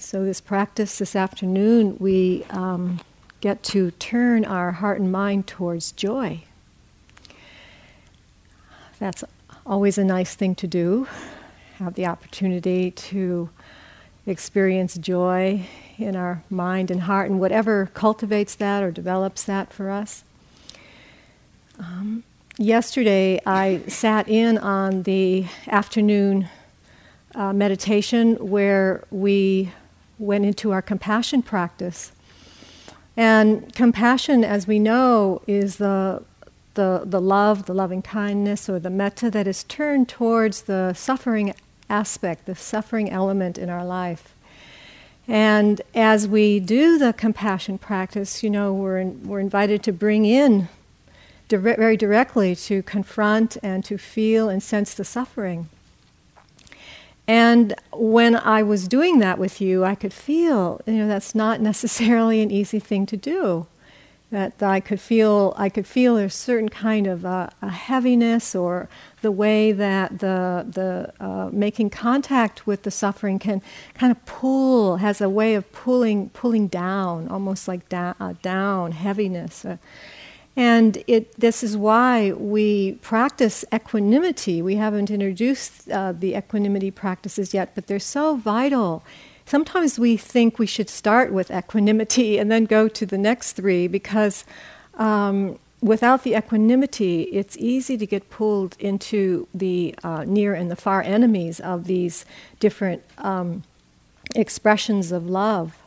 So, this practice this afternoon, we um, get to turn our heart and mind towards joy. That's always a nice thing to do, have the opportunity to experience joy in our mind and heart, and whatever cultivates that or develops that for us. Um, yesterday, I sat in on the afternoon uh, meditation where we went into our compassion practice. And compassion, as we know, is the, the, the love, the loving kindness, or the metta that is turned towards the suffering aspect, the suffering element in our life. And as we do the compassion practice, you know, we're, in, we're invited to bring in dire- very directly to confront and to feel and sense the suffering. And when I was doing that with you, I could feel, you know, that's not necessarily an easy thing to do. That I could feel, I could feel a certain kind of uh, a heaviness, or the way that the the uh, making contact with the suffering can kind of pull, has a way of pulling pulling down, almost like da- uh, down heaviness. Uh, and it, this is why we practice equanimity. We haven't introduced uh, the equanimity practices yet, but they're so vital. Sometimes we think we should start with equanimity and then go to the next three because um, without the equanimity, it's easy to get pulled into the uh, near and the far enemies of these different um, expressions of love.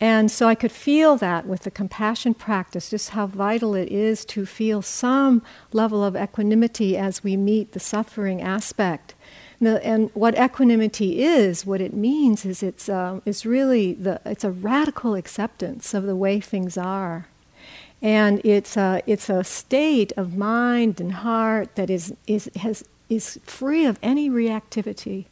And so I could feel that with the compassion practice, just how vital it is to feel some level of equanimity as we meet the suffering aspect. And what equanimity is, what it means is it's, uh, it's really the, it's a radical acceptance of the way things are. And it's a, it's a state of mind and heart that is, is, has, is free of any reactivity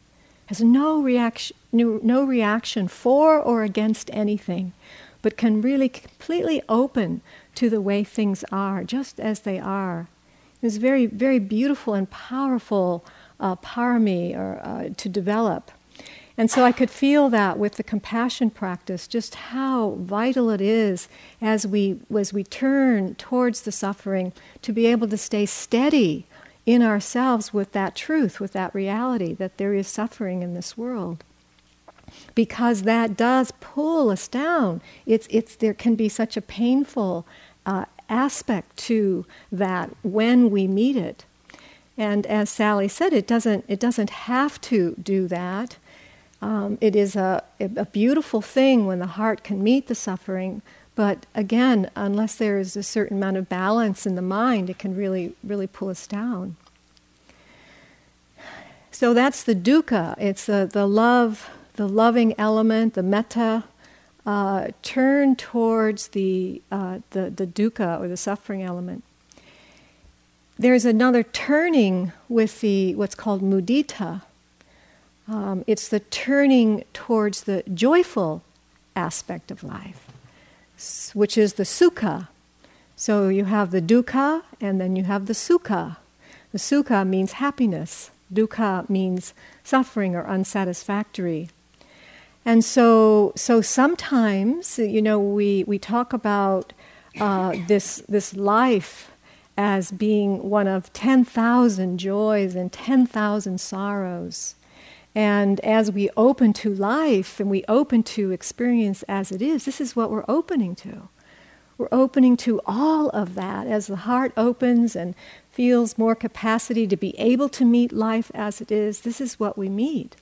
has no reaction, no, reaction for or against anything, but can really completely open to the way things are, just as they are. It's very, very beautiful and powerful uh, parami or, uh, to develop. And so I could feel that with the compassion practice, just how vital it is as we, as we turn towards the suffering to be able to stay steady in ourselves with that truth, with that reality that there is suffering in this world. Because that does pull us down. It's, it's, there can be such a painful uh, aspect to that when we meet it. And as Sally said, it doesn't, it doesn't have to do that. Um, it is a, a beautiful thing when the heart can meet the suffering, but again, unless there is a certain amount of balance in the mind, it can really, really pull us down. So that's the dukkha. It's the, the love, the loving element, the metta, uh, turn towards the, uh, the, the dukkha or the suffering element. There's another turning with the what's called mudita. Um, it's the turning towards the joyful aspect of life which is the sukha. So you have the dukkha and then you have the sukha. The sukha means happiness, dukkha means suffering or unsatisfactory. And so, so sometimes, you know, we, we talk about uh, this, this life as being one of 10,000 joys and 10,000 sorrows. And as we open to life and we open to experience as it is, this is what we're opening to. We're opening to all of that as the heart opens and feels more capacity to be able to meet life as it is. This is what we meet.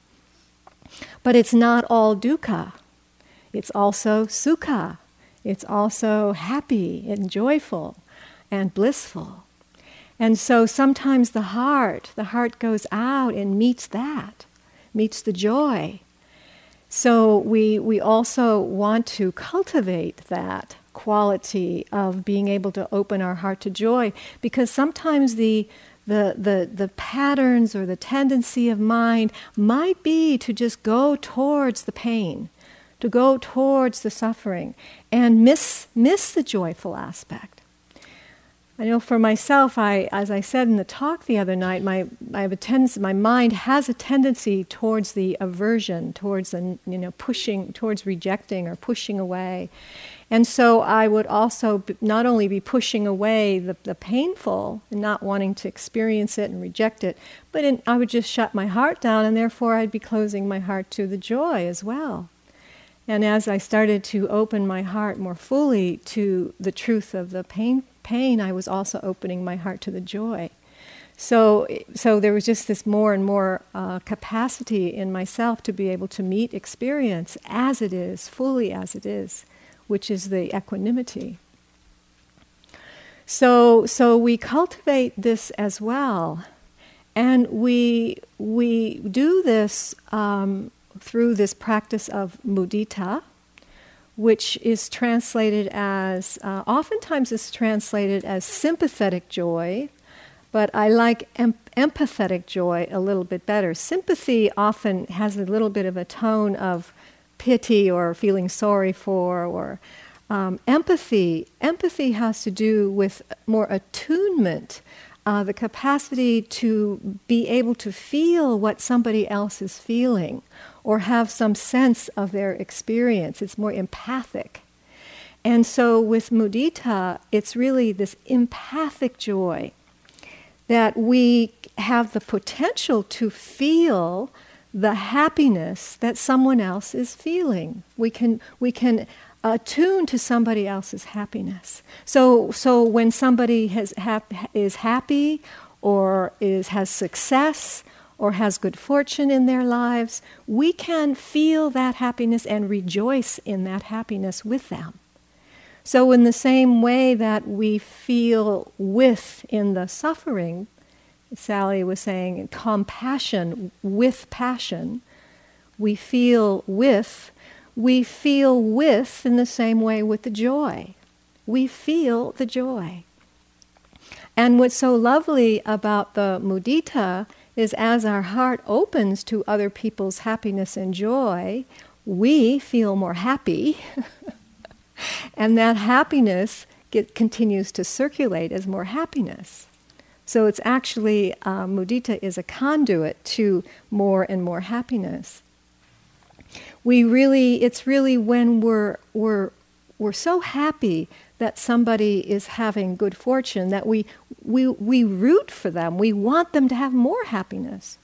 But it's not all dukkha, it's also sukha. It's also happy and joyful and blissful. And so sometimes the heart, the heart goes out and meets that meets the joy. So we, we also want to cultivate that quality of being able to open our heart to joy because sometimes the, the, the, the patterns or the tendency of mind might be to just go towards the pain, to go towards the suffering, and miss, miss the joyful aspect. I know for myself, I, as I said in the talk the other night, my, I have a tendency, my mind has a tendency towards the aversion, towards the, you know, pushing, towards rejecting or pushing away. And so I would also not only be pushing away the, the painful and not wanting to experience it and reject it, but in, I would just shut my heart down and therefore I'd be closing my heart to the joy as well. And as I started to open my heart more fully to the truth of the pain, pain, I was also opening my heart to the joy. So, so there was just this more and more uh, capacity in myself to be able to meet experience as it is, fully as it is, which is the equanimity. So, so we cultivate this as well, and we we do this um, through this practice of mudita, which is translated as, uh, oftentimes it's translated as sympathetic joy, but I like em- empathetic joy a little bit better. Sympathy often has a little bit of a tone of pity or feeling sorry for, or um, empathy. Empathy has to do with more attunement uh, the capacity to be able to feel what somebody else is feeling or have some sense of their experience. It's more empathic. And so with mudita, it's really this empathic joy that we have the potential to feel the happiness that someone else is feeling. We can, we can attune to somebody else's happiness. So, so when somebody has hap- is happy or is, has success or has good fortune in their lives, we can feel that happiness and rejoice in that happiness with them. So, in the same way that we feel with in the suffering, Sally was saying, compassion with passion, we feel with we feel with in the same way with the joy. We feel the joy. And what's so lovely about the mudita is as our heart opens to other people's happiness and joy, we feel more happy. and that happiness get, continues to circulate as more happiness. So it's actually, uh, mudita is a conduit to more and more happiness we really it's really when we're we're we're so happy that somebody is having good fortune that we we we root for them. We want them to have more happiness.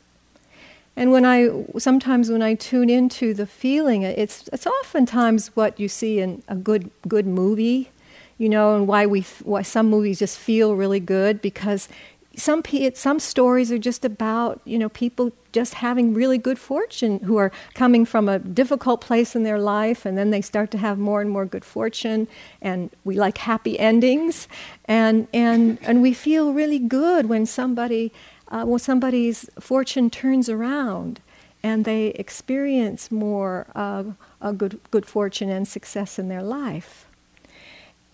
And when i sometimes when i tune into the feeling it's it's oftentimes what you see in a good good movie you know and why we why some movies just feel really good because some some stories are just about you know people just having really good fortune who are coming from a difficult place in their life and then they start to have more and more good fortune and we like happy endings and and and we feel really good when somebody uh, when somebody's fortune turns around and they experience more a good good fortune and success in their life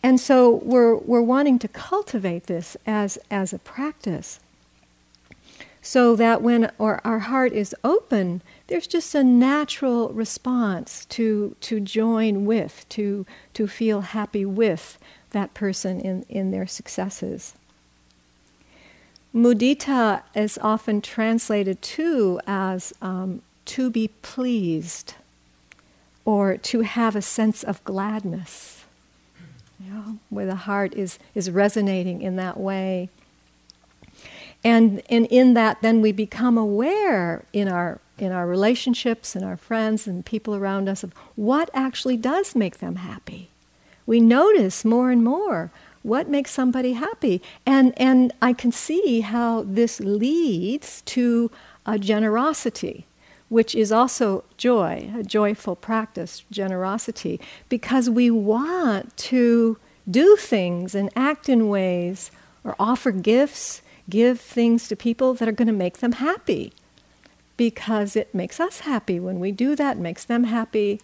and so we're, we're wanting to cultivate this as, as a practice so that when our, our heart is open, there's just a natural response to, to join with, to, to feel happy with that person in, in their successes. Mudita is often translated too as um, to be pleased or to have a sense of gladness where the heart is, is resonating in that way. And, and in that, then we become aware in our, in our relationships and our friends and people around us of what actually does make them happy. We notice more and more what makes somebody happy. And, and I can see how this leads to a generosity which is also joy, a joyful practice, generosity, because we want to do things and act in ways or offer gifts, give things to people that are going to make them happy. Because it makes us happy when we do that, makes them happy.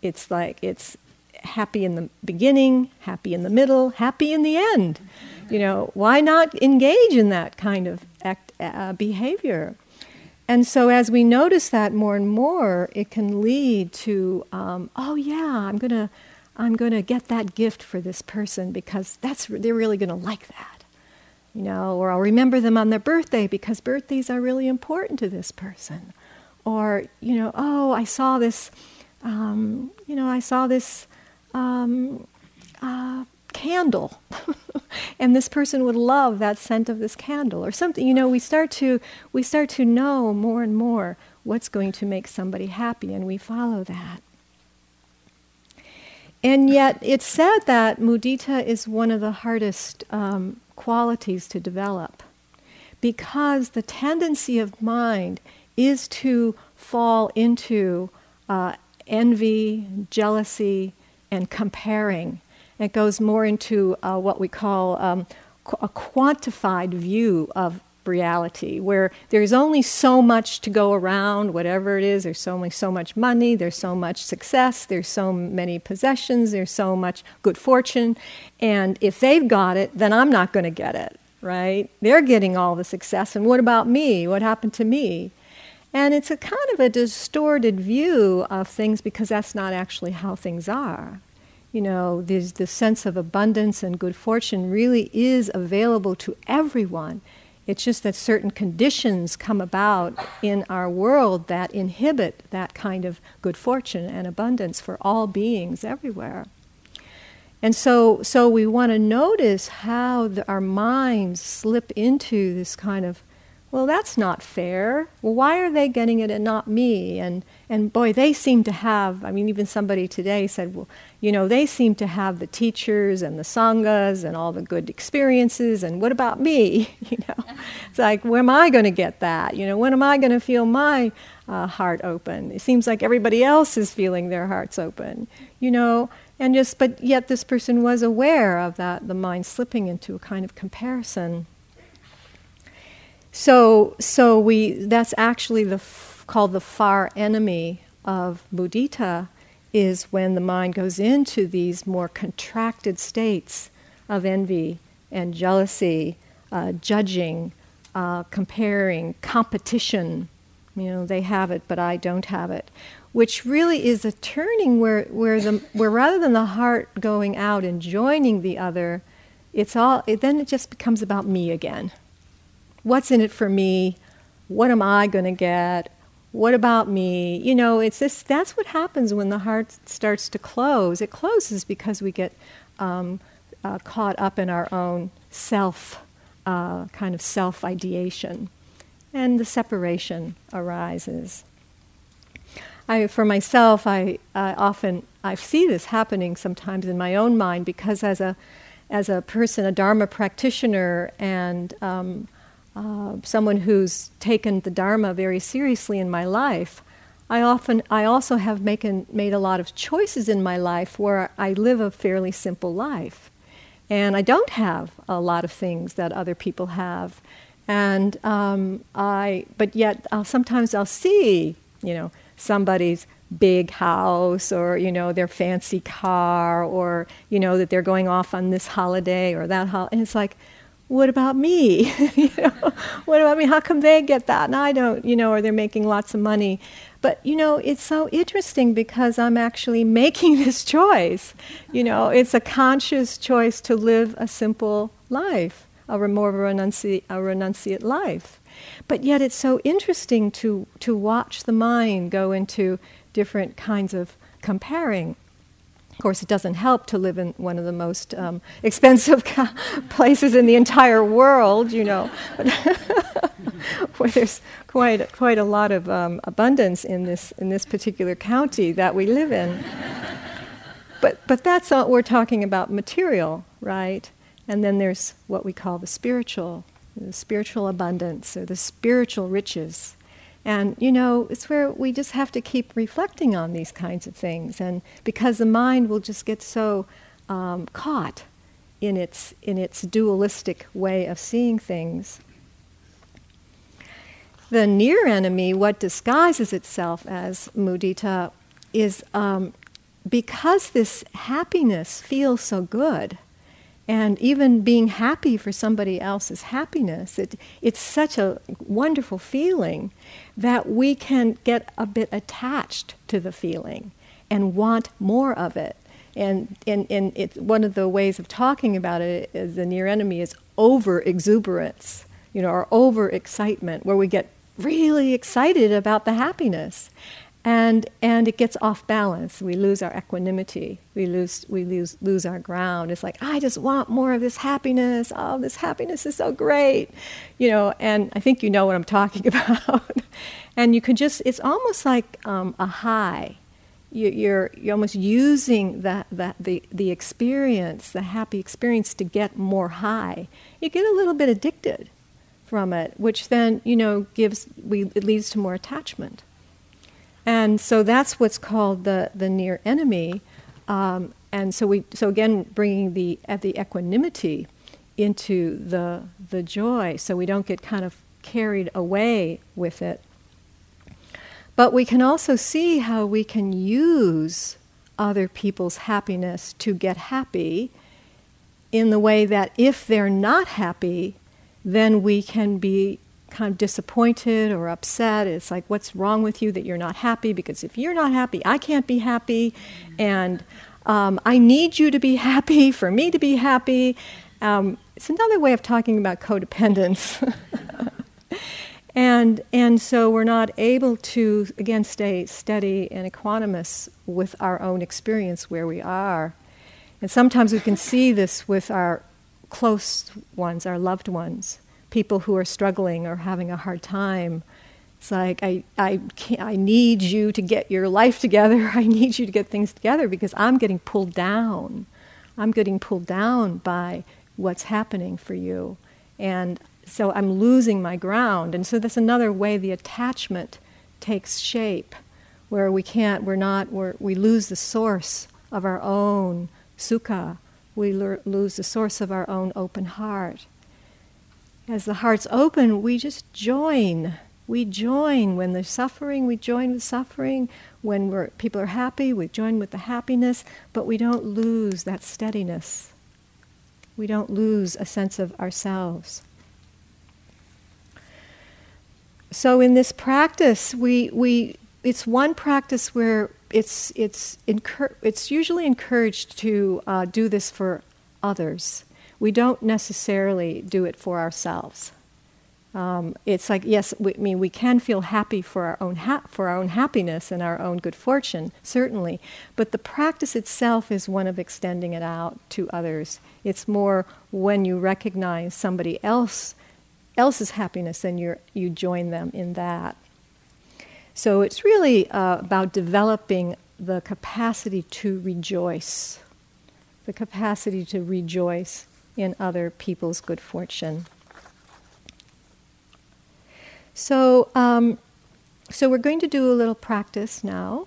It's like it's happy in the beginning, happy in the middle, happy in the end. You know, why not engage in that kind of act, uh, behavior? And so, as we notice that more and more, it can lead to, um, oh yeah, I'm gonna, I'm gonna get that gift for this person because that's they're really gonna like that. you know, or I'll remember them on their birthday because birthdays are really important to this person. Or, you know, oh, I saw this, um, you know, I saw this um, uh, candle. and this person would love that scent of this candle or something you know we start to we start to know more and more what's going to make somebody happy and we follow that and yet it's said that mudita is one of the hardest um, qualities to develop because the tendency of mind is to fall into uh, envy, jealousy, and comparing. It goes more into uh, what we call um, a quantified view of reality, where there's only so much to go around, whatever it is. There's only so much money, there's so much success, there's so many possessions, there's so much good fortune. And if they've got it, then I'm not going to get it, right? They're getting all the success, and what about me? What happened to me? And it's a kind of a distorted view of things because that's not actually how things are you know, there's the sense of abundance and good fortune really is available to everyone. It's just that certain conditions come about in our world that inhibit that kind of good fortune and abundance for all beings everywhere. And so, so we want to notice how the, our minds slip into this kind of well, that's not fair. Well, why are they getting it and not me? And, and boy, they seem to have, I mean, even somebody today said, well, you know, they seem to have the teachers and the sanghas and all the good experiences, and what about me? You know, it's like, where am I going to get that? You know, when am I going to feel my uh, heart open? It seems like everybody else is feeling their hearts open, you know, and just, but yet this person was aware of that, the mind slipping into a kind of comparison. So, so we that's actually the f- called the far enemy of mudita is when the mind goes into these more contracted states of envy and jealousy, uh, judging, uh, comparing, competition. You know, they have it, but I don't have it. Which really is a turning where, where, the, where rather than the heart going out and joining the other, it's all, it, then it just becomes about me again what's in it for me? What am I going to get? What about me? You know, it's this, that's what happens when the heart starts to close. It closes because we get um, uh, caught up in our own self, uh, kind of self ideation, and the separation arises. I, for myself, I, often I see this happening sometimes in my own mind because as a as a person, a Dharma practitioner, and um, uh, someone who's taken the Dharma very seriously in my life, I often, I also have making, made a lot of choices in my life where I live a fairly simple life, and I don't have a lot of things that other people have, and um, I, but yet I'll, sometimes I'll see, you know, somebody's big house or you know their fancy car or you know that they're going off on this holiday or that holiday and it's like what about me? you know, what about me? How come they get that and I don't? You know, or they're making lots of money. But you know, it's so interesting because I'm actually making this choice. You know, it's a conscious choice to live a simple life, a more renunci- a renunciate life. But yet, it's so interesting to to watch the mind go into different kinds of comparing of course, it doesn't help to live in one of the most um, expensive places in the entire world, you know, where there's quite quite a lot of um, abundance in this in this particular county that we live in. but but that's all we're talking about material, right? And then there's what we call the spiritual, the spiritual abundance or the spiritual riches. And, you know, it's where we just have to keep reflecting on these kinds of things. And because the mind will just get so um, caught in its, in its dualistic way of seeing things. The near enemy, what disguises itself as mudita, is um, because this happiness feels so good and even being happy for somebody else's happiness, it, it's such a wonderful feeling that we can get a bit attached to the feeling and want more of it. And, and, and it, one of the ways of talking about it is the near enemy is over exuberance, you know, or over excitement, where we get really excited about the happiness. And, and it gets off balance. We lose our equanimity. We lose, we lose, lose our ground. It's like, I just want more of this happiness. Oh, this happiness is so great. You know, and I think you know what I'm talking about. and you can just, it's almost like um, a high. You, you're, you're almost using that, that, the, the experience, the happy experience, to get more high. You get a little bit addicted from it, which then, you know, gives, we, it leads to more attachment. And so that's what's called the, the near enemy. Um, and so we so again bringing the at the equanimity into the the joy, so we don't get kind of carried away with it. But we can also see how we can use other people's happiness to get happy in the way that if they're not happy, then we can be kind of disappointed or upset. It's like, what's wrong with you that you're not happy? Because if you're not happy, I can't be happy. And um, I need you to be happy for me to be happy. Um, it's another way of talking about codependence. and, and so we're not able to, again, stay steady and equanimous with our own experience where we are. And sometimes we can see this with our close ones, our loved ones people who are struggling or having a hard time. It's like, I, I, I need you to get your life together. I need you to get things together because I'm getting pulled down. I'm getting pulled down by what's happening for you. And so I'm losing my ground. And so that's another way the attachment takes shape, where we can't, we're not, we're, we lose the source of our own sukha. We lose the source of our own open heart as the heart's open, we just join. We join when there's suffering, we join with suffering. When we're, people are happy, we join with the happiness, but we don't lose that steadiness. We don't lose a sense of ourselves. So in this practice, we, we, it's one practice where it's, it's, incur- it's usually encouraged to uh, do this for others we don't necessarily do it for ourselves. Um, it's like yes, we, I mean we can feel happy for our own ha- for our own happiness and our own good fortune, certainly. But the practice itself is one of extending it out to others. It's more when you recognize somebody else else's happiness, and you you join them in that. So it's really uh, about developing the capacity to rejoice, the capacity to rejoice in other people's good fortune. So, um, so we're going to do a little practice now.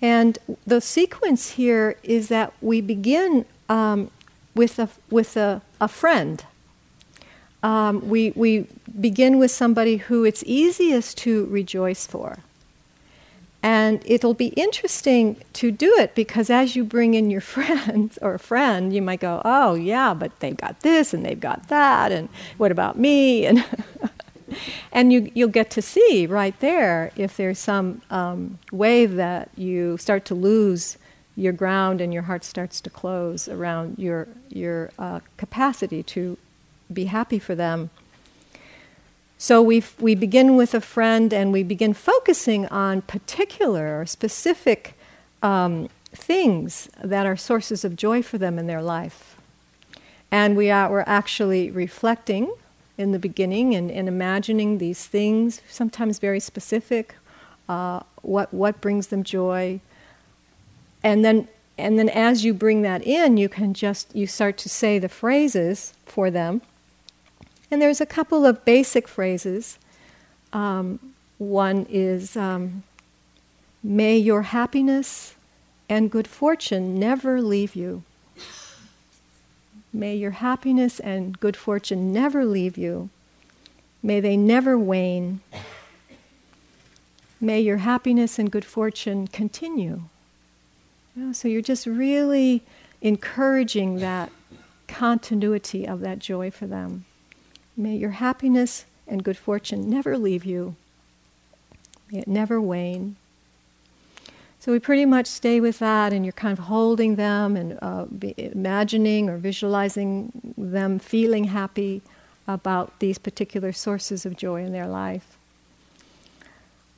And the sequence here is that we begin um, with, a, with a, a friend. Um, we, we begin with somebody who it's easiest to rejoice for. And it'll be interesting to do it because as you bring in your friends or a friend, you might go, oh, yeah, but they've got this and they've got that, and what about me? And, and you, you'll get to see right there if there's some um, way that you start to lose your ground and your heart starts to close around your, your uh, capacity to be happy for them. So we we begin with a friend and we begin focusing on particular or specific um, things that are sources of joy for them in their life. And we are, we're actually reflecting in the beginning and, and imagining these things, sometimes very specific, uh, what, what brings them joy. And then, and then as you bring that in, you can just, you start to say the phrases for them and there's a couple of basic phrases. Um, one is, um, May your happiness and good fortune never leave you. May your happiness and good fortune never leave you. May they never wane. May your happiness and good fortune continue. You know, so you're just really encouraging that continuity of that joy for them. May your happiness and good fortune never leave you. May it never wane. So we pretty much stay with that, and you're kind of holding them and uh, imagining or visualizing them feeling happy about these particular sources of joy in their life.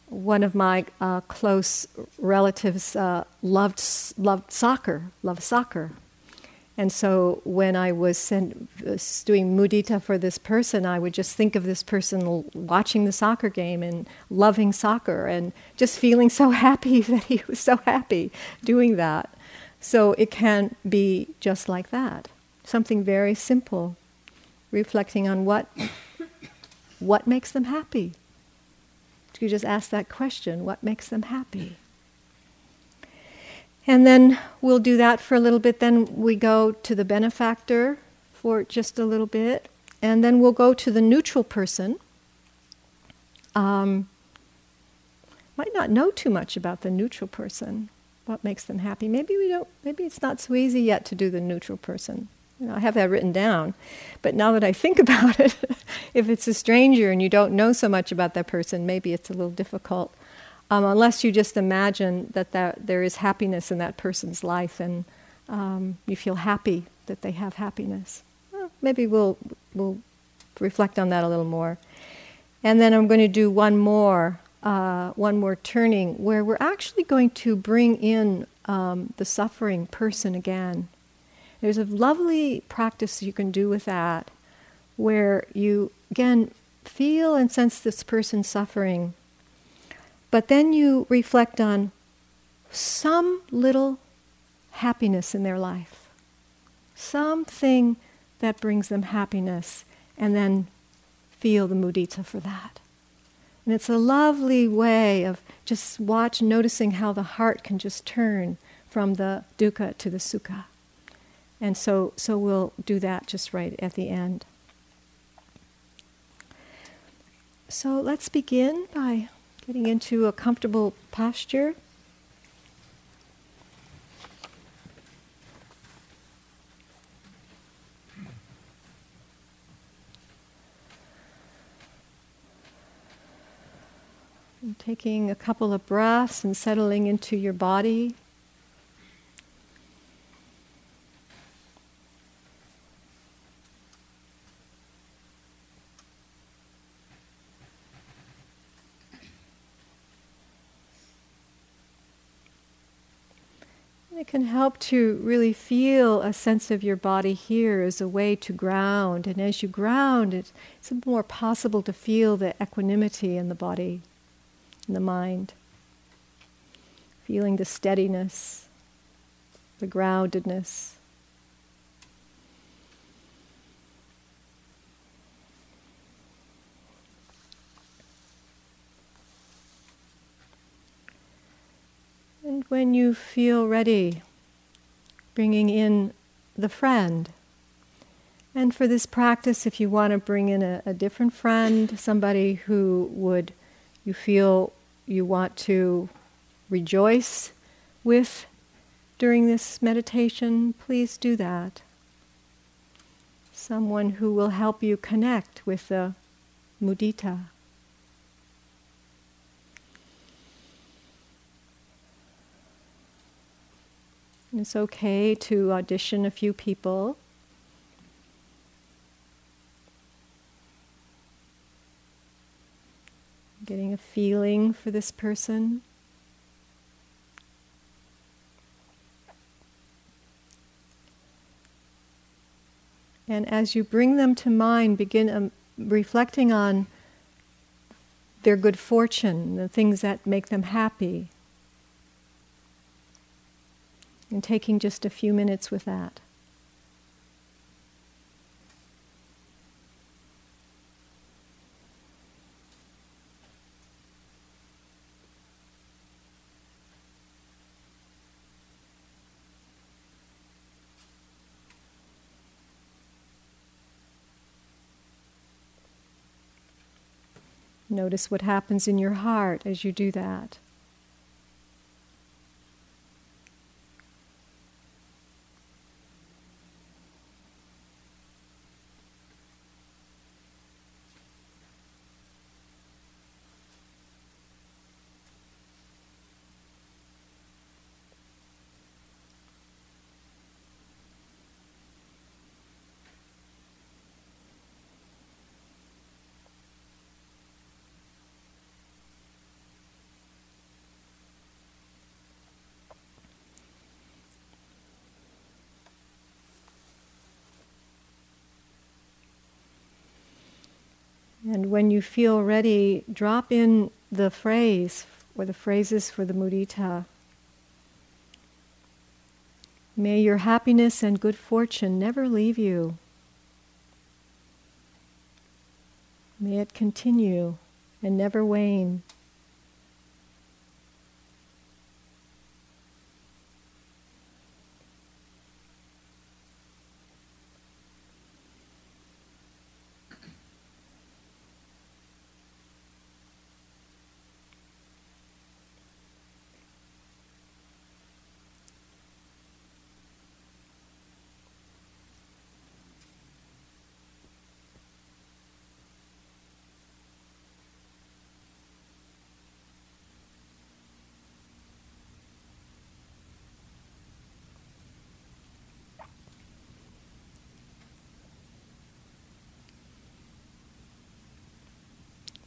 One of my uh, close relatives uh, loved loved soccer, loved soccer, and so when I was sent, uh, doing mudita for this person, I would just think of this person watching the soccer game and loving soccer and just feeling so happy that he was so happy doing that. So it can be just like that. Something very simple, reflecting on what, what makes them happy. You just ask that question what makes them happy? And then we'll do that for a little bit. Then we go to the benefactor for just a little bit. And then we'll go to the neutral person. Um, might not know too much about the neutral person, what makes them happy. Maybe we don't, maybe it's not so easy yet to do the neutral person. You know, I have that written down. But now that I think about it, if it's a stranger and you don't know so much about that person, maybe it's a little difficult um, unless you just imagine that, that there is happiness in that person's life and um, you feel happy that they have happiness. Well, maybe we'll, we'll reflect on that a little more. And then I'm going to do one more, uh, one more turning where we're actually going to bring in um, the suffering person again. There's a lovely practice you can do with that where you, again, feel and sense this person suffering but then you reflect on some little happiness in their life, something that brings them happiness, and then feel the mudita for that. And it's a lovely way of just watch, noticing how the heart can just turn from the dukkha to the sukha. And so, so we'll do that just right at the end. So let's begin by Getting into a comfortable posture. And taking a couple of breaths and settling into your body. It can help to really feel a sense of your body here as a way to ground. And as you ground, it's, more possible to feel the equanimity in the body, in the mind. Feeling the steadiness, the groundedness. And when you feel ready, bringing in the friend. And for this practice, if you want to bring in a, a different friend, somebody who would you feel you want to rejoice with during this meditation, please do that. Someone who will help you connect with the mudita. It's okay to audition a few people. Getting a feeling for this person. And as you bring them to mind, begin um, reflecting on their good fortune, the things that make them happy and taking just a few minutes with that. Notice what happens in your heart as you do that. And when you feel ready, drop in the phrase or the phrases for the mudita. May your happiness and good fortune never leave you. May it continue and never wane.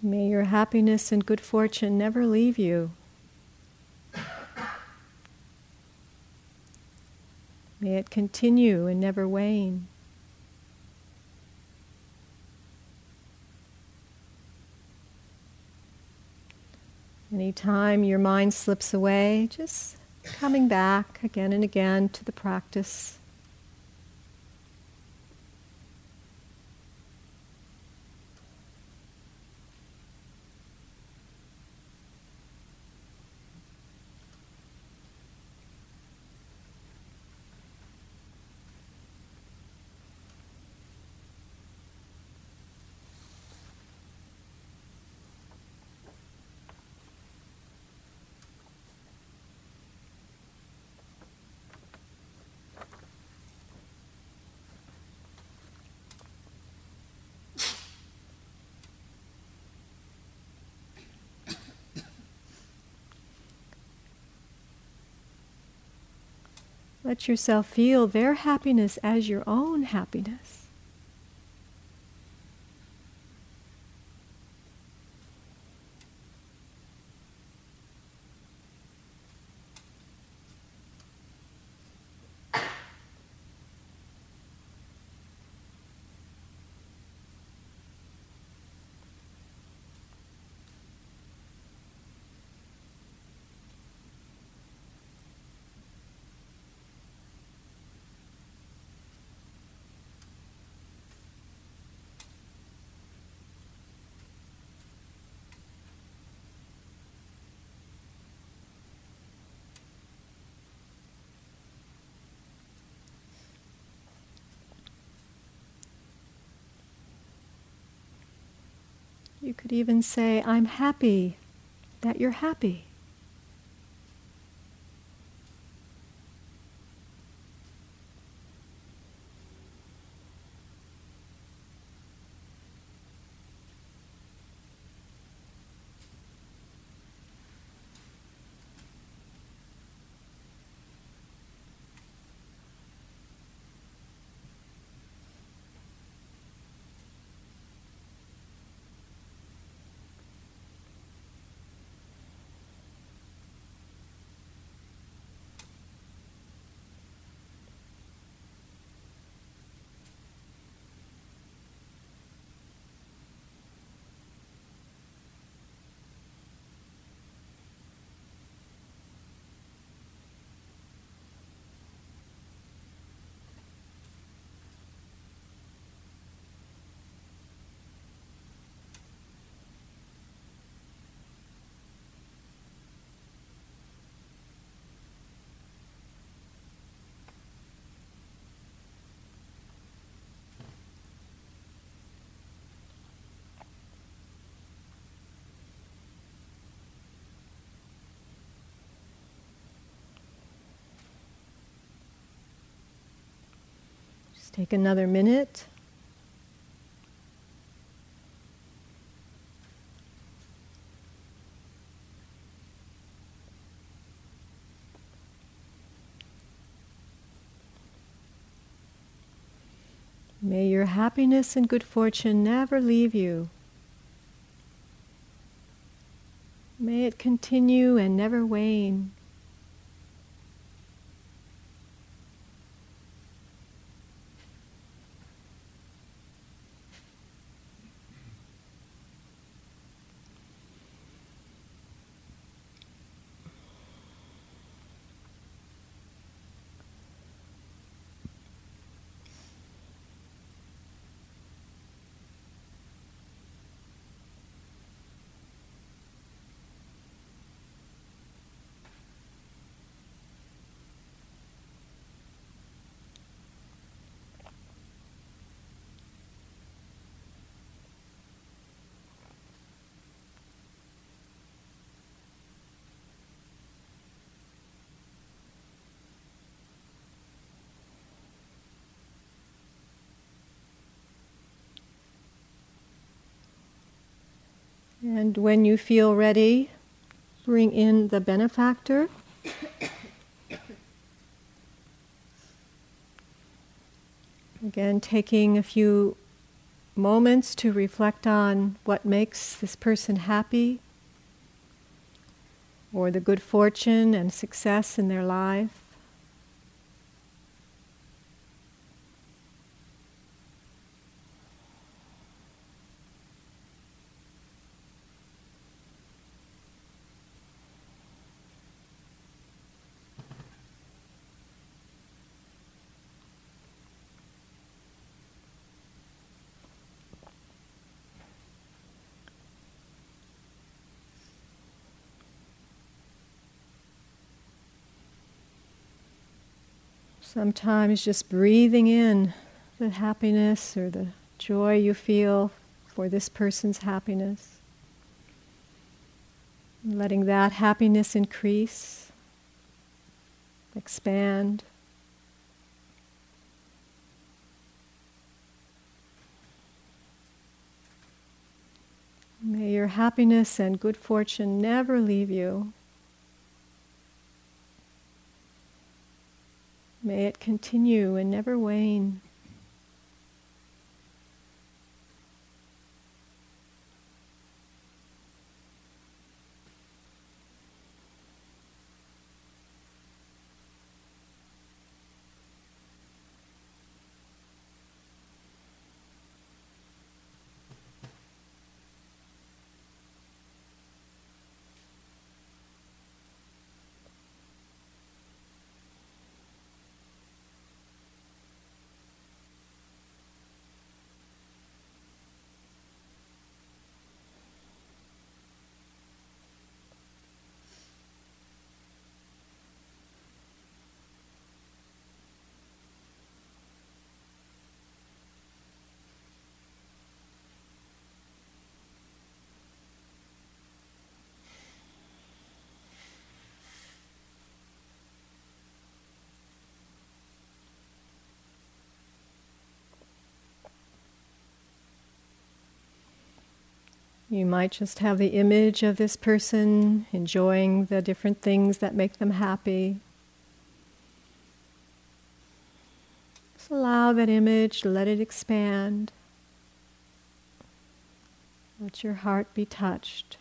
May your happiness and good fortune never leave you. May it continue and never wane. Anytime your mind slips away, just coming back again and again to the practice. Let yourself feel their happiness as your own happiness. You could even say, I'm happy that you're happy. Take another minute. May your happiness and good fortune never leave you. May it continue and never wane. And when you feel ready, bring in the benefactor. Again, taking a few moments to reflect on what makes this person happy or the good fortune and success in their life. Sometimes just breathing in the happiness or the joy you feel for this person's happiness. Letting that happiness increase, expand. May your happiness and good fortune never leave you. May it continue and never wane. You might just have the image of this person enjoying the different things that make them happy. Just allow that image, let it expand. Let your heart be touched.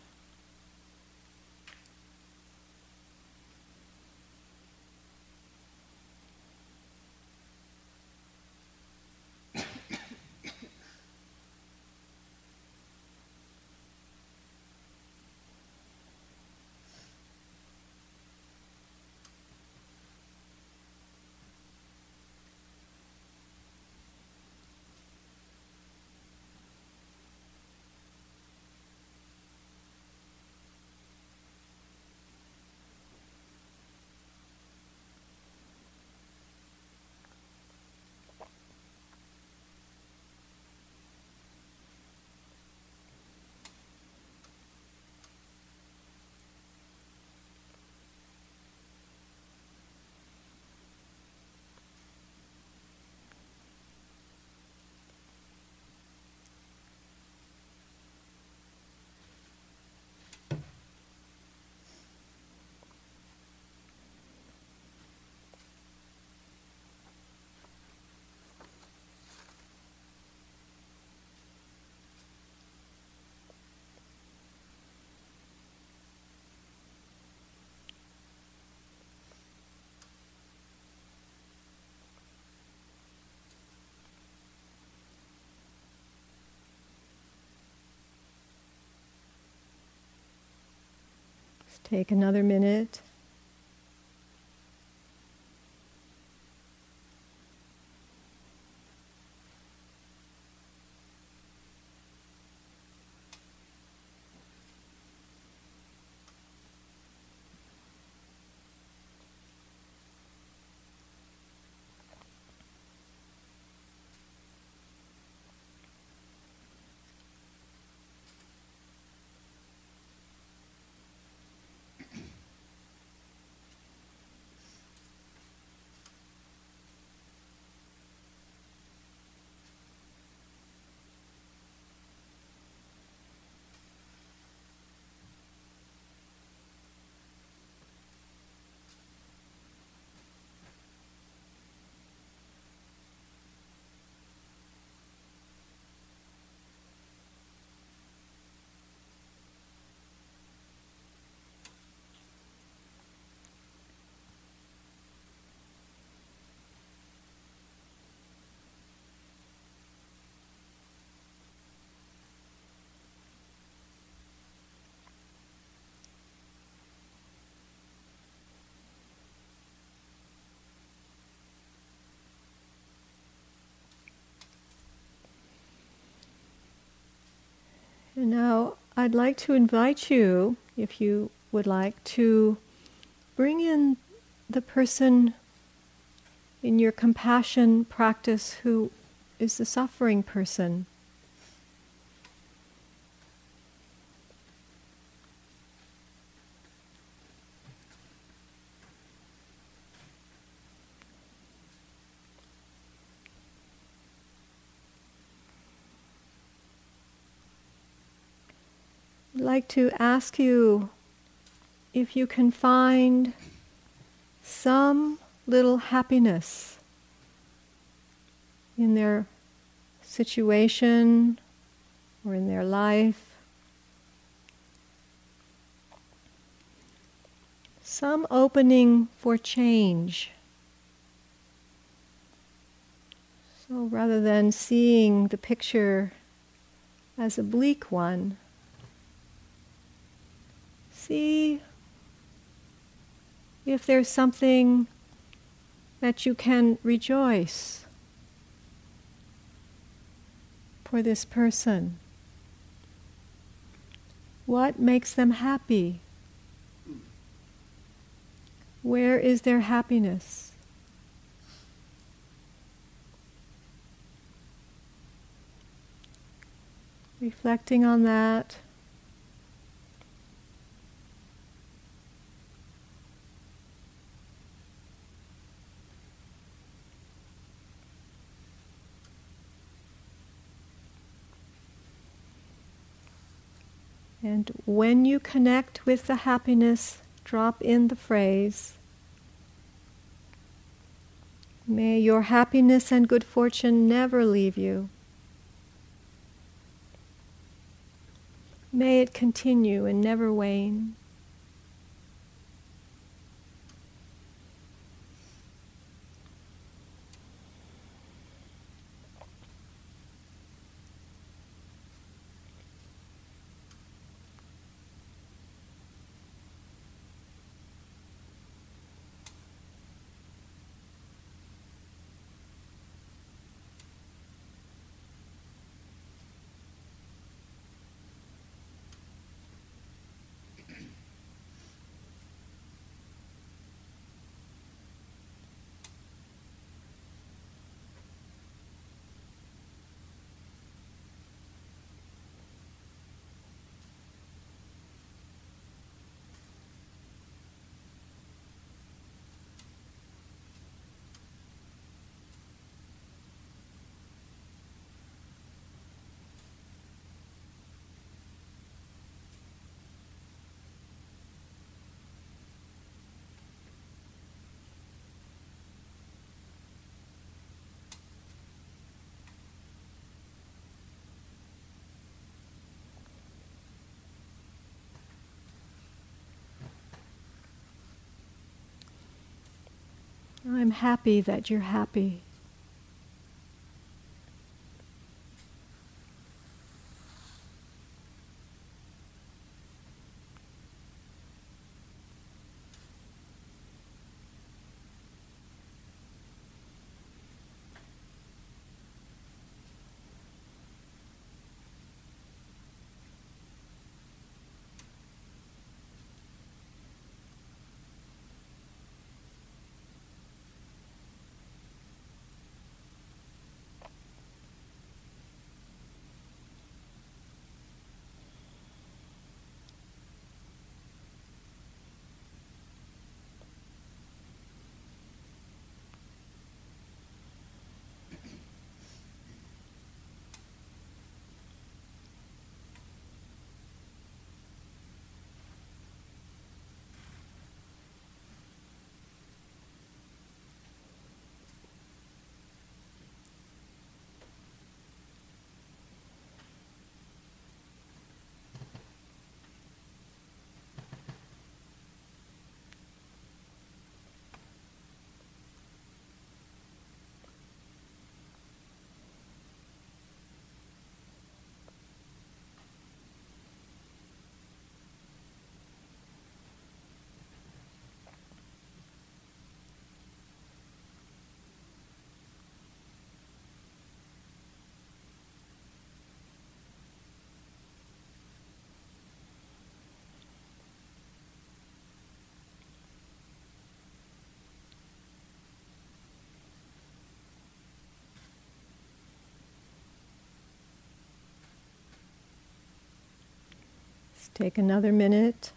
Take another minute. I'd like to invite you, if you would like, to bring in the person in your compassion practice who is the suffering person. Like to ask you if you can find some little happiness in their situation or in their life. Some opening for change. So rather than seeing the picture as a bleak one, see if there's something that you can rejoice for this person. What makes them happy? Where is their happiness? Reflecting on that. And when you connect with the happiness, drop in the phrase May your happiness and good fortune never leave you. May it continue and never wane. I'm happy that you're happy. Take another minute.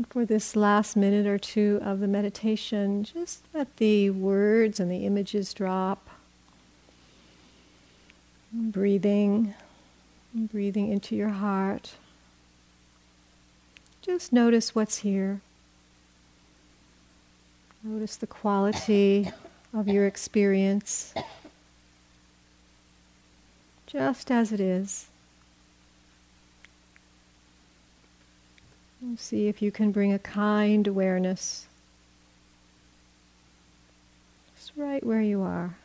And for this last minute or two of the meditation, just let the words and the images drop. Breathing, breathing into your heart. Just notice what's here. Notice the quality of your experience, just as it is. See if you can bring a kind awareness just right where you are.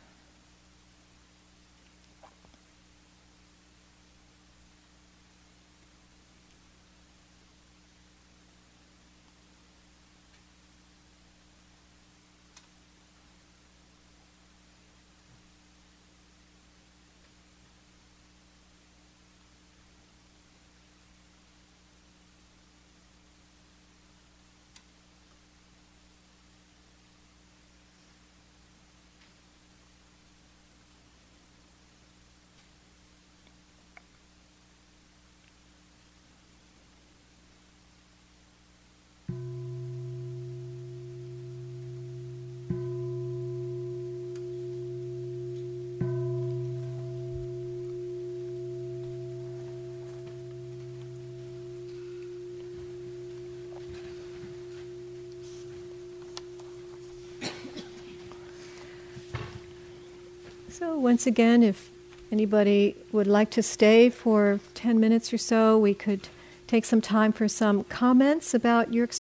So, once again, if anybody would like to stay for 10 minutes or so, we could take some time for some comments about your experience.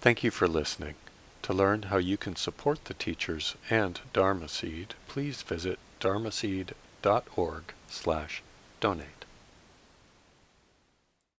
Thank you for listening. To learn how you can support the teachers and Dharma Seed, please visit dharmaseed.org slash donate.